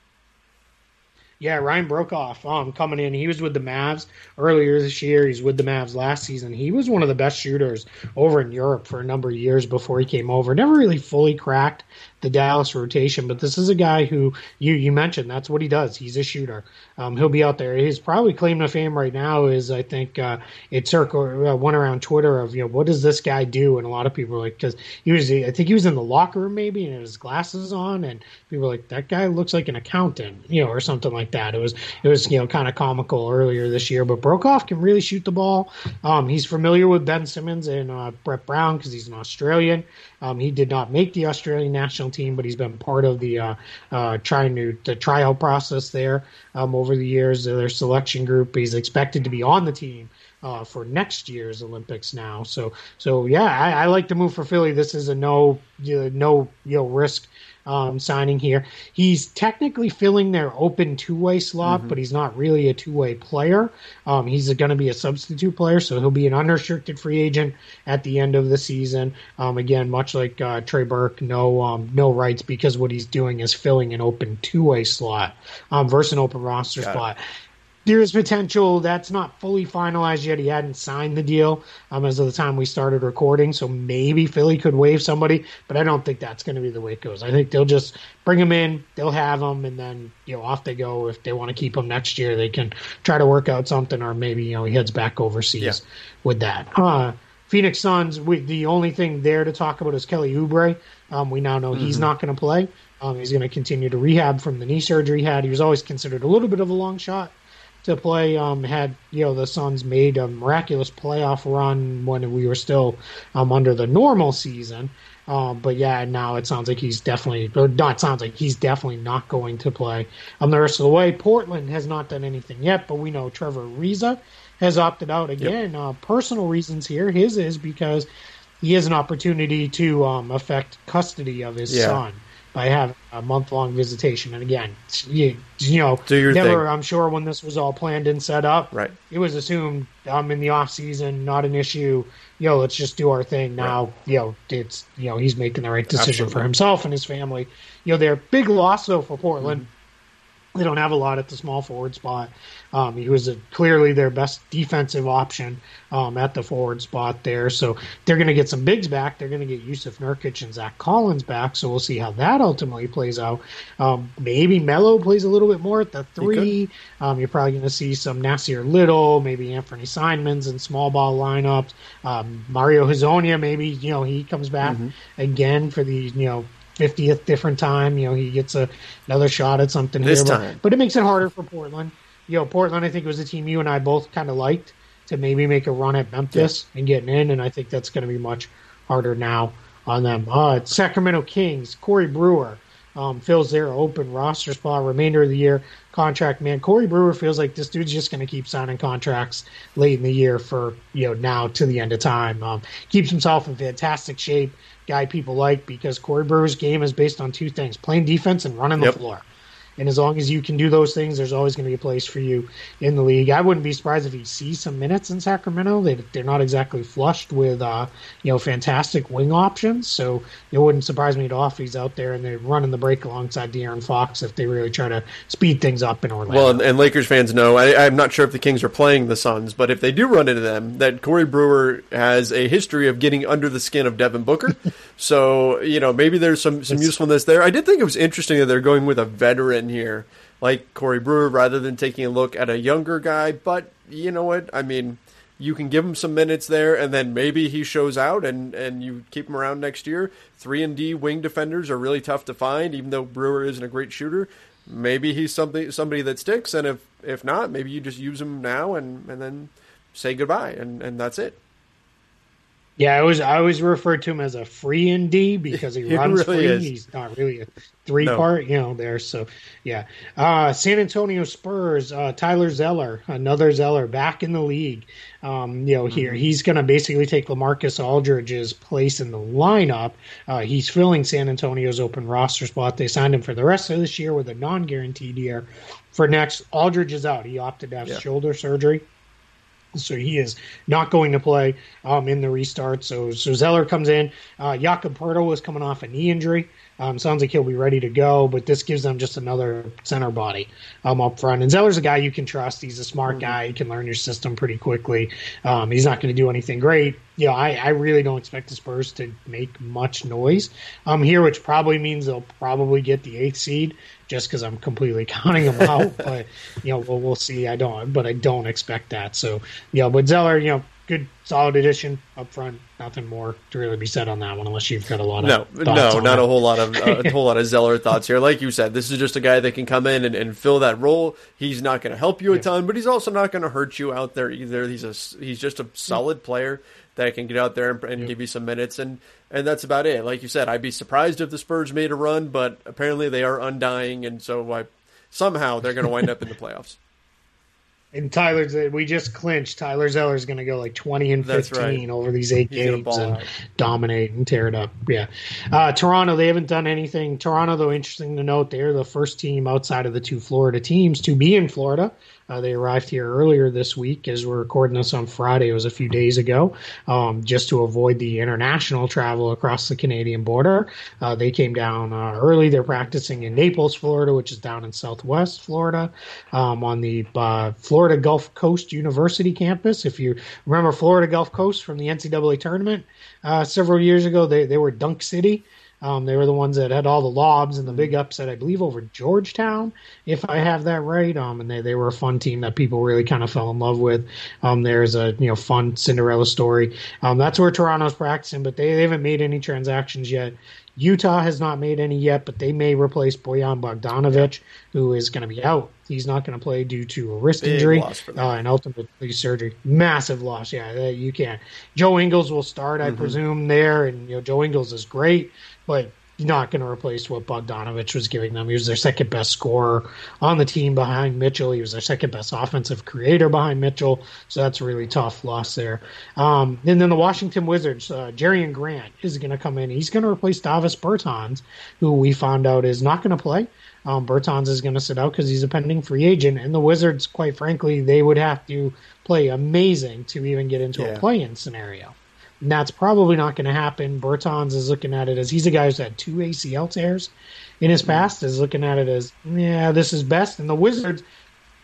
Yeah, Ryan Broekhoff um, coming in. He was with the Mavs earlier this year. He's with the Mavs last season. He was one of the best shooters over in Europe for a number of years before he came over. Never really fully cracked the Dallas rotation, but this is a guy who you you mentioned that's what he does. He's a shooter. Um, he'll be out there. His probably claim to fame right now is I think uh, it circled uh, went around Twitter of you know what does this guy do, and a lot of people were like because he was I think he was in the locker room maybe and his glasses on, and people were like that guy looks like an accountant, you know, or something like that. It was it was you know kind of comical earlier this year, but Broekhoff can really shoot the ball. Um, he's familiar with Ben Simmons and uh, Brett Brown because he's an Australian. Um, he did not make the Australian national team, but he's been part of the uh, uh, trying to the tryout process there um, over the years. Their selection group. He's expected to be on the team uh, for next year's Olympics now. So so yeah, I, I like the move for Philly. This is a no you know, no you know risk um, signing here. He's technically filling their open two way slot, but he's not really a two way player. Um, he's going to be a substitute player, so he'll be an unrestricted free agent at the end of the season. Um, again, much like uh, Trey Burke, no um, no rights because what he's doing is filling an open two way slot um, versus an open roster Got it. Spot there's potential that's not fully finalized yet. He hadn't signed the deal um, as of the time we started recording, so maybe Philly could waive somebody, but I don't think that's going to be the way it goes. I think they'll just bring him in, they'll have him, and then you know off they go. If they want to keep him next year, they can try to work out something, or maybe you know he heads back overseas Yeah. with that. Uh, Phoenix Suns, we, the only thing there to talk about is Kelly Oubre. Um, we now know he's not going to play. Um, he's going to continue to rehab from the knee surgery he had. He was always considered a little bit of a long shot to play. Um, had you know the Suns made a miraculous playoff run when we were still um, under the normal season. Um, but yeah, now it sounds like he's definitely, or not sounds like he's definitely not going to play um, the rest of the way. Portland has not done anything yet, but we know Trevor Ariza has opted out again. Uh, personal reasons here. His is because he has an opportunity to um, affect custody of his Yeah. son by having a month long visitation. And again, you, you know, never, thing. I'm sure when this was all planned and set up, Right. it was assumed I'm um, in the off season, not an issue. You know, let's just do our thing now. You know, it's you know he's making the right decision Absolutely. for himself and his family. You know, they're big loss though for Portland. They don't have a lot at the small forward spot. Um, he was a, clearly their best defensive option um, at the forward spot there. So they're going to get some bigs back. They're going to get Jusuf Nurkic and Zach Collins back. So we'll see how that ultimately plays out. Um, maybe Melo plays a little bit more at the three. Um, you're probably going to see some Nassir Little, maybe Anfernee Simons and small ball lineups. Um, Mario Hezonja, maybe you know he comes back mm-hmm. again for the you know 50th different time. You know, he gets a, another shot at something this here. Time. But, but, it makes it harder for Portland you know, Portland, I think was a team you and I both kind of liked to maybe make a run at Memphis yeah. and getting in, and I think that's going to be much harder now on them. Uh, Sacramento Kings, Corey Brewer um, fills their open roster spot remainder of the year contract. Man, Corey Brewer feels like this dude's just going to keep signing contracts late in the year for you know now to the end of time. Um, keeps himself in fantastic shape. Guy people like because Corey Brewer's game is based on two things: playing defense and running yep. the floor. And as long as you can do those things, there's always going to be a place for you in the league. I wouldn't be surprised if he sees some minutes in Sacramento. They, they're not exactly flushed with, uh, you know, fantastic wing options. So it wouldn't surprise me at all if he's out there and they're running the break alongside De'Aaron Fox if they really try to speed things up in Orlando. Well, and, and Lakers fans know, I, I'm not sure if the Kings are playing the Suns, but if they do run into them, that Corey Brewer has a history of getting under the skin of Devin Booker. so, you know, maybe there's some, some usefulness there. I did think it was interesting that they're going with a veteran here, like Corey Brewer, rather than taking a look at a younger guy. But you know what? I mean, you can give him some minutes there, and then maybe he shows out, and and you keep him around next year. Three and D wing defenders are really tough to find, even though Brewer isn't a great shooter. Maybe he's something somebody that sticks, and if if not, maybe you just use him now and and then say goodbye, and and that's it. Yeah, I was I always refer to him as a free and D because he, he runs really free. Is. He's not really a three no. part, you know, there. So yeah. Uh, San Antonio Spurs, uh, Tyler Zeller, another Zeller back in the league. Um, you know, mm-hmm. here he's gonna basically take LaMarcus Aldridge's place in the lineup. Uh, he's filling San Antonio's open roster spot. They signed him for the rest of this year with a non guaranteed year. For next, Aldridge is out. He opted to have yeah. shoulder surgery. So he is not going to play um, in the restart. So, so Zeller comes in. Uh, Jakob Poeltl is coming off a knee injury. Um, sounds like he'll be ready to go, but this gives them just another center body um, up front. And Zeller's a guy you can trust. He's a smart mm-hmm. guy. He can learn your system pretty quickly. Um, he's not going to do anything great. You know, I, I, really don't expect the Spurs to make much noise um, here, which probably means they'll probably get the eighth seed just because I'm completely counting them out. but you know, we'll, we'll see. I don't, but I don't expect that. So yeah, but Zeller, you know, good solid addition up front. Nothing more to really be said on that one, unless you've got a lot of no, no, not a whole lot of uh, a whole lot of Zeller thoughts here. Like you said, this is just a guy that can come in and, and fill that role. He's not going to help you a yeah. ton, but he's also not going to hurt you out there either. He's a he's just a solid player that can get out there and, and yeah. give you some minutes, and and that's about it. Like you said, I'd be surprised if the Spurs made a run, but apparently they are undying, and so I, somehow they're going to wind up in the playoffs. And Tyler's we just clinched. Tyler Zeller's going to go like twenty and fifteen right. over these eight He's games and out. dominate and tear it up. Yeah, uh, Toronto they haven't done anything. Toronto though, interesting to note, they're the first team outside of the two Florida teams to be in Florida uh, they arrived here earlier this week as we're recording this on Friday. It was a few days ago, um, just to avoid the international travel across the Canadian border. Uh, they came down uh, early. They're practicing in Naples, Florida, which is down in Southwest Florida, um, on the uh, Florida Gulf Coast University campus. If you remember Florida Gulf Coast from the NCAA tournament uh, several years ago, they they were Dunk City. Um, they were the ones that had all the lobs and the big upset, I believe, over Georgetown, if I have that right. Um, and they, they were a fun team that people really kind of fell in love with. Um, there's a you know fun Cinderella story. Um, that's where Toronto's practicing, but they, they haven't made any transactions yet. Utah has not made any yet, but they may replace Bojan Bogdanovic, who is going to be out. He's not going to play due to a wrist Big injury uh, and ultimately surgery. Massive loss. Yeah, you can't. Joe Ingles will start, I mm-hmm. presume, there, and you know Joe Ingles is great but not going to replace what Bogdanovic was giving them. He was their second best scorer on the team behind Mitchell. He was their second best offensive creator behind Mitchell. So that's a really tough loss there. Um, and then the Washington Wizards, uh, and Grant is going to come in. He's going to replace Davis Bertans, who we found out is not going to play. Um, Bertans is going to sit out because he's a pending free agent. And the Wizards, quite frankly, they would have to play amazing to even get into yeah. a play-in scenario And that's probably not going to happen. Bertans is looking at it as he's a guy who's had two ACL tears in his mm-hmm. past, is looking at it as, yeah, this is best. And the Wizards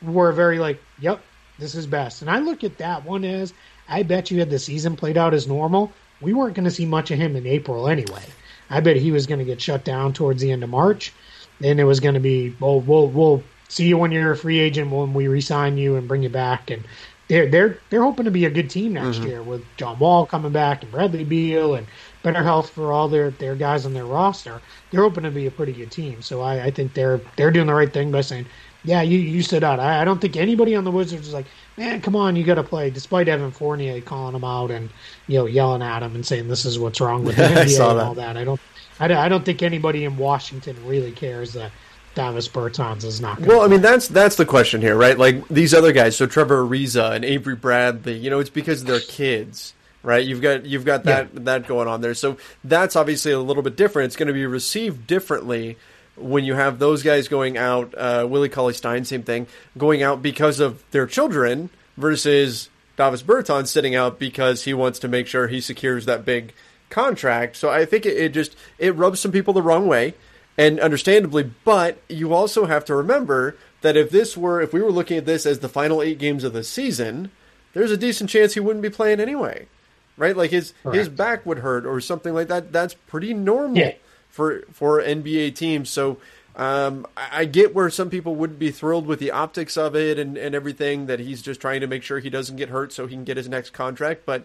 were very like, yep, this is best. And I look at that one as, I bet you had the season played out as normal, we weren't going to see much of him in April anyway. I bet he was going to get shut down towards the end of March. Then it was going to be, well, we'll, we'll see you when you're a free agent when we resign you and bring you back. And they're they're they're hoping to be a good team next mm-hmm. year with John Wall coming back and Bradley Beal and better health for all their their guys on their roster. They're hoping to be a pretty good team. So I, I think they're they're doing the right thing by saying, yeah, you you stood out. I, I don't think anybody on the Wizards is like, man, come on, you got to play. Despite Evan Fournier calling them out and you know yelling at him and saying this is what's wrong with the NBA and all that. I don't I, I don't think anybody in Washington really cares that Davis Bertans is not. Well, play. I mean that's that's the question here, right? Like these other guys, so Trevor Ariza and Avery Bradley, you know, it's because they're kids, right? You've got you've got that yeah. that going on there. So that's obviously a little bit different. It's going to be received differently when you have those guys going out. Uh, Willie Cauley Stein, same thing, going out because of their children versus Davis Bertans sitting out because he wants to make sure he secures that big contract. So I think it, it just it rubs some people the wrong way and understandably, but you also have to remember that if this were if we were looking at this as the final 8 games of the season, there's a decent chance he wouldn't be playing anyway. Right? Like his Correct. his back would hurt or something like that. That's pretty normal yeah. for for NBA teams. So um, I, I get where some people would be thrilled with the optics of it and, and everything that he's just trying to make sure he doesn't get hurt so he can get his next contract. But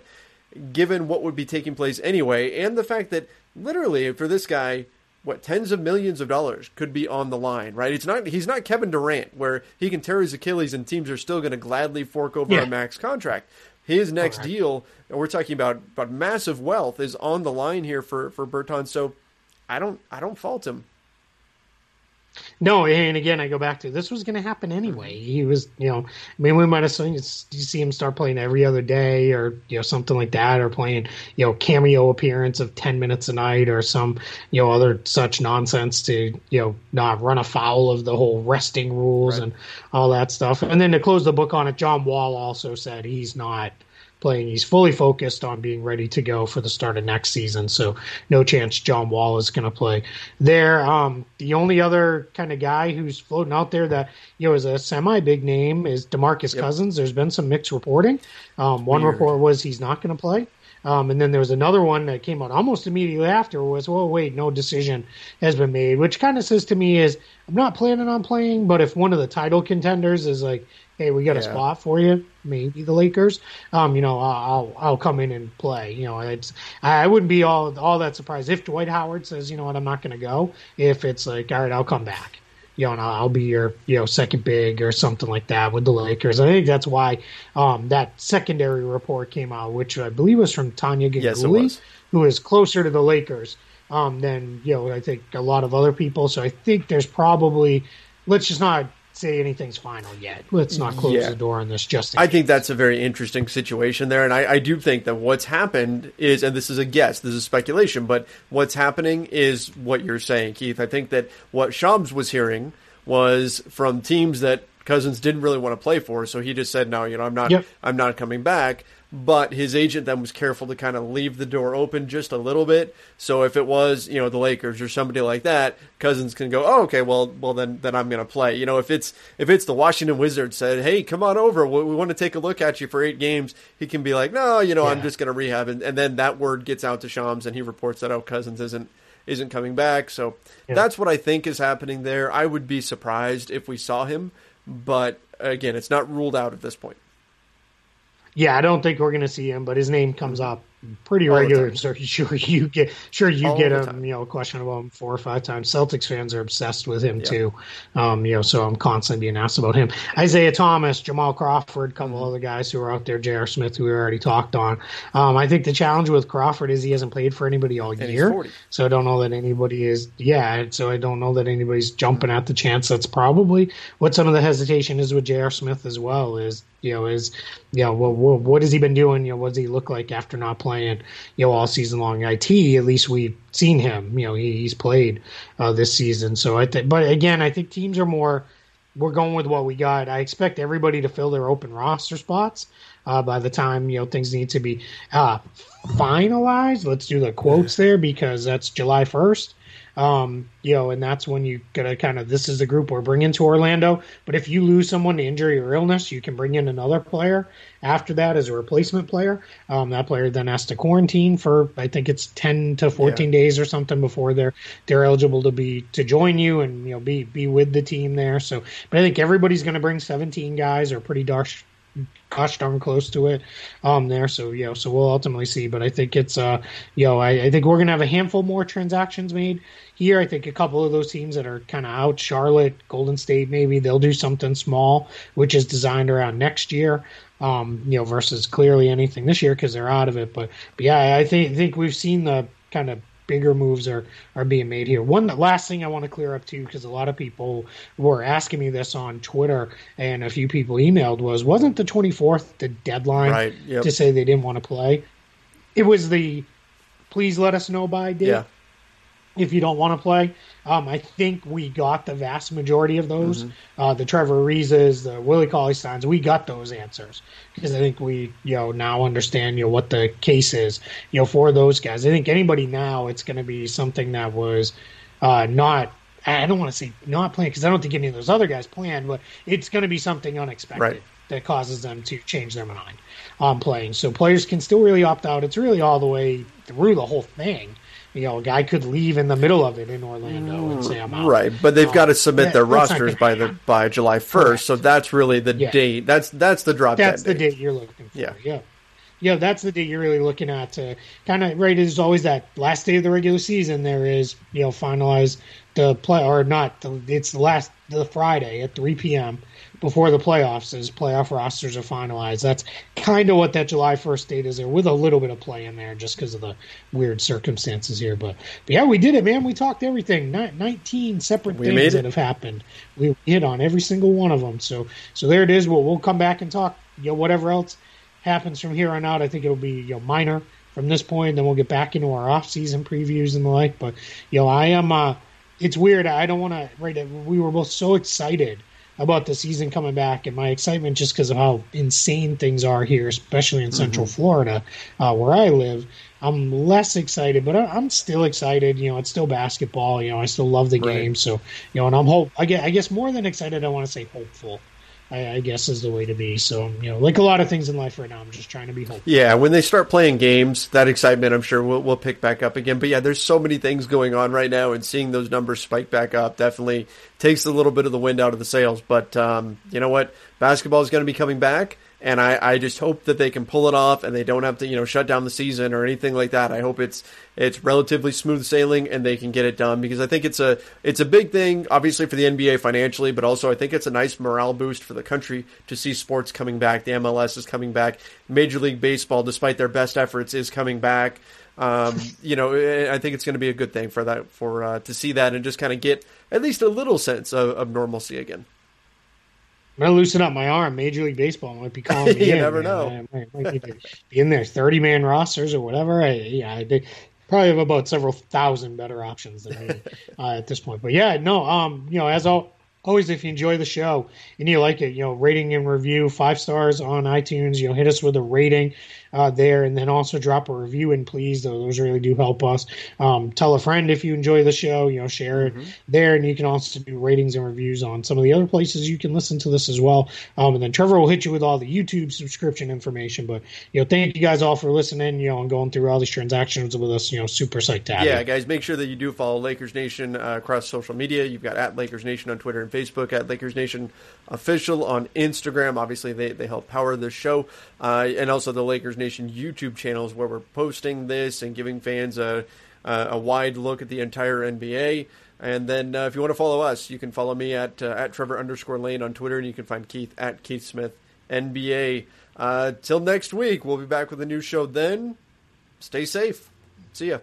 given what would be taking place anyway, and the fact that literally for this guy, what tens of millions of dollars could be on the line, right? It's not he's not Kevin Durant where he can tear his Achilles and teams are still going to gladly fork over yeah. a max contract. His next right. deal, and we're talking about about massive wealth, is on the line here for for Bertans. So I don't I don't fault him. No, and again, I go back to this was going to happen anyway. Mm-hmm. He was, you know, I mean, we might have seen you see him start playing every other day, or you know, something like that, or playing, you know, cameo appearance of ten minutes a night, or some, you know, other such nonsense to, you know, not run afoul of the whole resting rules right. and all that stuff. And then to close the book on it, John Wall also said he's not playing. He's fully focused on being ready to go for the start of next season. So no chance John Wall is going to play there. Um, the only other kind of guy who's floating out there that you know is a semi big name is Demarcus yep. Cousins. There's been some mixed reporting. Um, one Weird. report was he's not going to play. Um, and then there was another one that came out almost immediately after was, well, wait, no decision has been made, which kind of says to me is I'm not planning on playing, but if one of the title contenders is like, hey, we got yeah. a spot for you, maybe the Lakers, um, you know, I'll I'll come in and play. You know, it's I wouldn't be all all that surprised if Dwight Howard says, you know what, I'm not going to go. If it's like, all right, I'll come back you know, I'll be your, you know, second big or something like that with the Lakers. I think that's why um, that secondary report came out, which I believe was from Tania Ganguli, yes, who is closer to the Lakers um, than, you know, I think a lot of other people. So I think there's probably, let's just not say anything's final yet. Let's not close yeah. the door on this just I think that's a very interesting situation there. And I, I, do think that what's happened is, and this is a guess, this is speculation, but what's happening is what you're saying, Keith. I think that what Shams was hearing was from teams that Cousins didn't really want to play for, so he just said, "No, you know, I'm not, yep. I'm not coming back." But his agent then was careful to kind of leave the door open just a little bit. So if it was, you know, the Lakers or somebody like that, Cousins can go, oh, okay, well, well then, then I'm going to play. You know, if it's if it's the Washington Wizards said, hey, come on over, we, we want to take a look at you for eight games, he can be like, no, you know, yeah. I'm just going to rehab, and, and, then that word gets out to Shams, and he reports that oh, Cousins isn't isn't coming back. So yeah. that's what I think is happening there. I would be surprised if we saw him, but again, it's not ruled out at this point. Yeah, I don't think we're going to see him, but his name comes up pretty All regular. So sure you get sure you All get him. You know, question about him four or five times. Celtics fans are obsessed with him too. Um, you know, so I'm constantly being asked about him. Isaiah Thomas, Jamal Crawford, a couple mm-hmm. other guys who are out there. J.R. Smith, who we already talked on. Um, I think the challenge with Crawford is he hasn't played for anybody all and year. So I don't know that anybody is. Yeah, so I don't know that anybody's jumping at the chance. That's probably what some of the hesitation is with J.R. Smith as well. Is you know is you know well, what has he been doing? You know, what does he look like after not playing? Playing, you know, all season long. It at least we've seen him. You know, he, he's played uh, this season. So I think, but again, I think teams are more we're going with what we got. I expect everybody to fill their open roster spots uh, by the time you know things need to be uh, finalized. Let's do the quotes there because that's July first. Um, you know, and that's when you gotta kind of this is the group we're bringing to Orlando. But if you lose someone to injury or illness, you can bring in another player after that as a replacement player. Um, that player then has to quarantine for I think it's ten to fourteen yeah. days or something before they're they're eligible to be to join you and you know be be with the team there. So, but I think everybody's going to bring seventeen guys or pretty dark gosh darn close to it um there. So you know so we'll ultimately see. But i think it's uh you know i, I think we're gonna have a handful more transactions made here. I think a couple of those teams that are kind of out charlotte golden state maybe they'll do something small which is designed around next year um you know versus clearly anything this year because they're out of it. But, but yeah i think think we've seen the kind of bigger moves are are being made here. One last thing I want to clear up too, because a lot of people were asking me this on Twitter, and a few people emailed was wasn't the twenty fourth the deadline right, yep. to say they didn't want to play? It was the please let us know by date. Yeah if you don't want to play. Um, I think we got the vast majority of those. Mm-hmm. Uh, the Trevor Arizas, the Willie Cauley Steins, we got those answers because I think we, you know, now understand, you know, what the case is, you know, for those guys. I think anybody now, it's going to be something that was uh, not. I don't want to say not playing because I don't think any of those other guys planned, but it's going to be something unexpected right. that causes them to change their mind on playing. So players can still really opt out. It's really all the way through the whole thing you know, a guy could leave in the middle of it in Orlando and say I'm out. Right, but they've um, got to submit yeah, their rosters by the by July first, so that's really the yeah. date. That's that's the drop. That's the date. date you're looking for. Yeah, yeah, yeah. That's the date you're really looking at to kind of right. Is always that last day of the regular season. There is you know finalize the play or not. The, it's the last the Friday at 3 p.m before the playoffs as playoff rosters are finalized. That's kind of what that July 1st date is there with a little bit of play in there just because of the weird circumstances here. But, but, yeah, we did it, man. We talked everything. 19 separate we things that have happened. We hit on every single one of them. So, so there it is. We'll, we'll come back and talk, you know, whatever else happens from here on out. I think it'll be, you know, minor from this point. Then we'll get back into our off-season previews and the like. But, you know, I am, uh, it's weird. I don't want to, right? We were both so excited – about the season coming back and my excitement just because of how insane things are here, especially in mm-hmm. Central Florida, uh, where I live. I'm less excited, but I'm still excited. You know, it's still basketball. You know, I still love the right. game. So, you know, and I'm hope. I guess, I guess more than excited, I want to say hopeful I, I, guess is the way to be. So you know, like a lot of things in life right now, I'm just trying to be hopeful. Yeah, when they start playing games, that excitement, I'm sure will will pick back up again. But yeah, there's so many things going on right now, and seeing those numbers spike back up definitely takes a little bit of the wind out of the sails. But um, you know what, basketball is going to be coming back and I, I just hope that they can pull it off and they don't have to you know shut down the season or anything like that. I hope it's it's relatively smooth sailing and they can get it done because I think it's a it's a big thing obviously for the NBA financially, but also I think it's a nice morale boost for the country to see sports coming back. The MLS is coming back. Major League Baseball, despite their best efforts, is coming back. Um, you know, I think it's going to be a good thing for that for uh, to see that and just kind of get at least a little sense of, of normalcy again. I'm gonna loosen up my arm. Major League Baseball might be calling me. you in, never man. know. I might, be in there, thirty man rosters or whatever. I, yeah, they probably have about several thousand better options than me uh, at this point. But yeah, no, um, you know, as all, always, if you enjoy the show and you like it, you know, rating and review five stars on iTunes. You know, hit us with a rating uh, there, and then also drop a review in, please. Those really do help us. Um, tell a friend if you enjoy the show. You know, share it mm-hmm. there, and you can also do ratings and reviews on some of the other places you can listen to this as well. Um, and then Trevor will hit you with all the YouTube subscription information. But you know, thank you guys all for listening. You know, and going through all these transactions with us. You know, super psyched have Yeah, guys, make sure that you do follow Lakers Nation uh, across social media. You've got at Lakers Nation on Twitter and Facebook, at Lakers Nation official on Instagram. Obviously, they they help power the show, uh, and also the Lakers Nation YouTube channels where we're posting this and giving fans a, a, wide look at the entire NBA. And then uh, if you want to follow us, you can follow me at uh, at Trevor underscore Lane on Twitter, and you can find Keith at Keith Smith NBA. Uh, till next week, we'll be back with a new show then. Stay safe. See ya.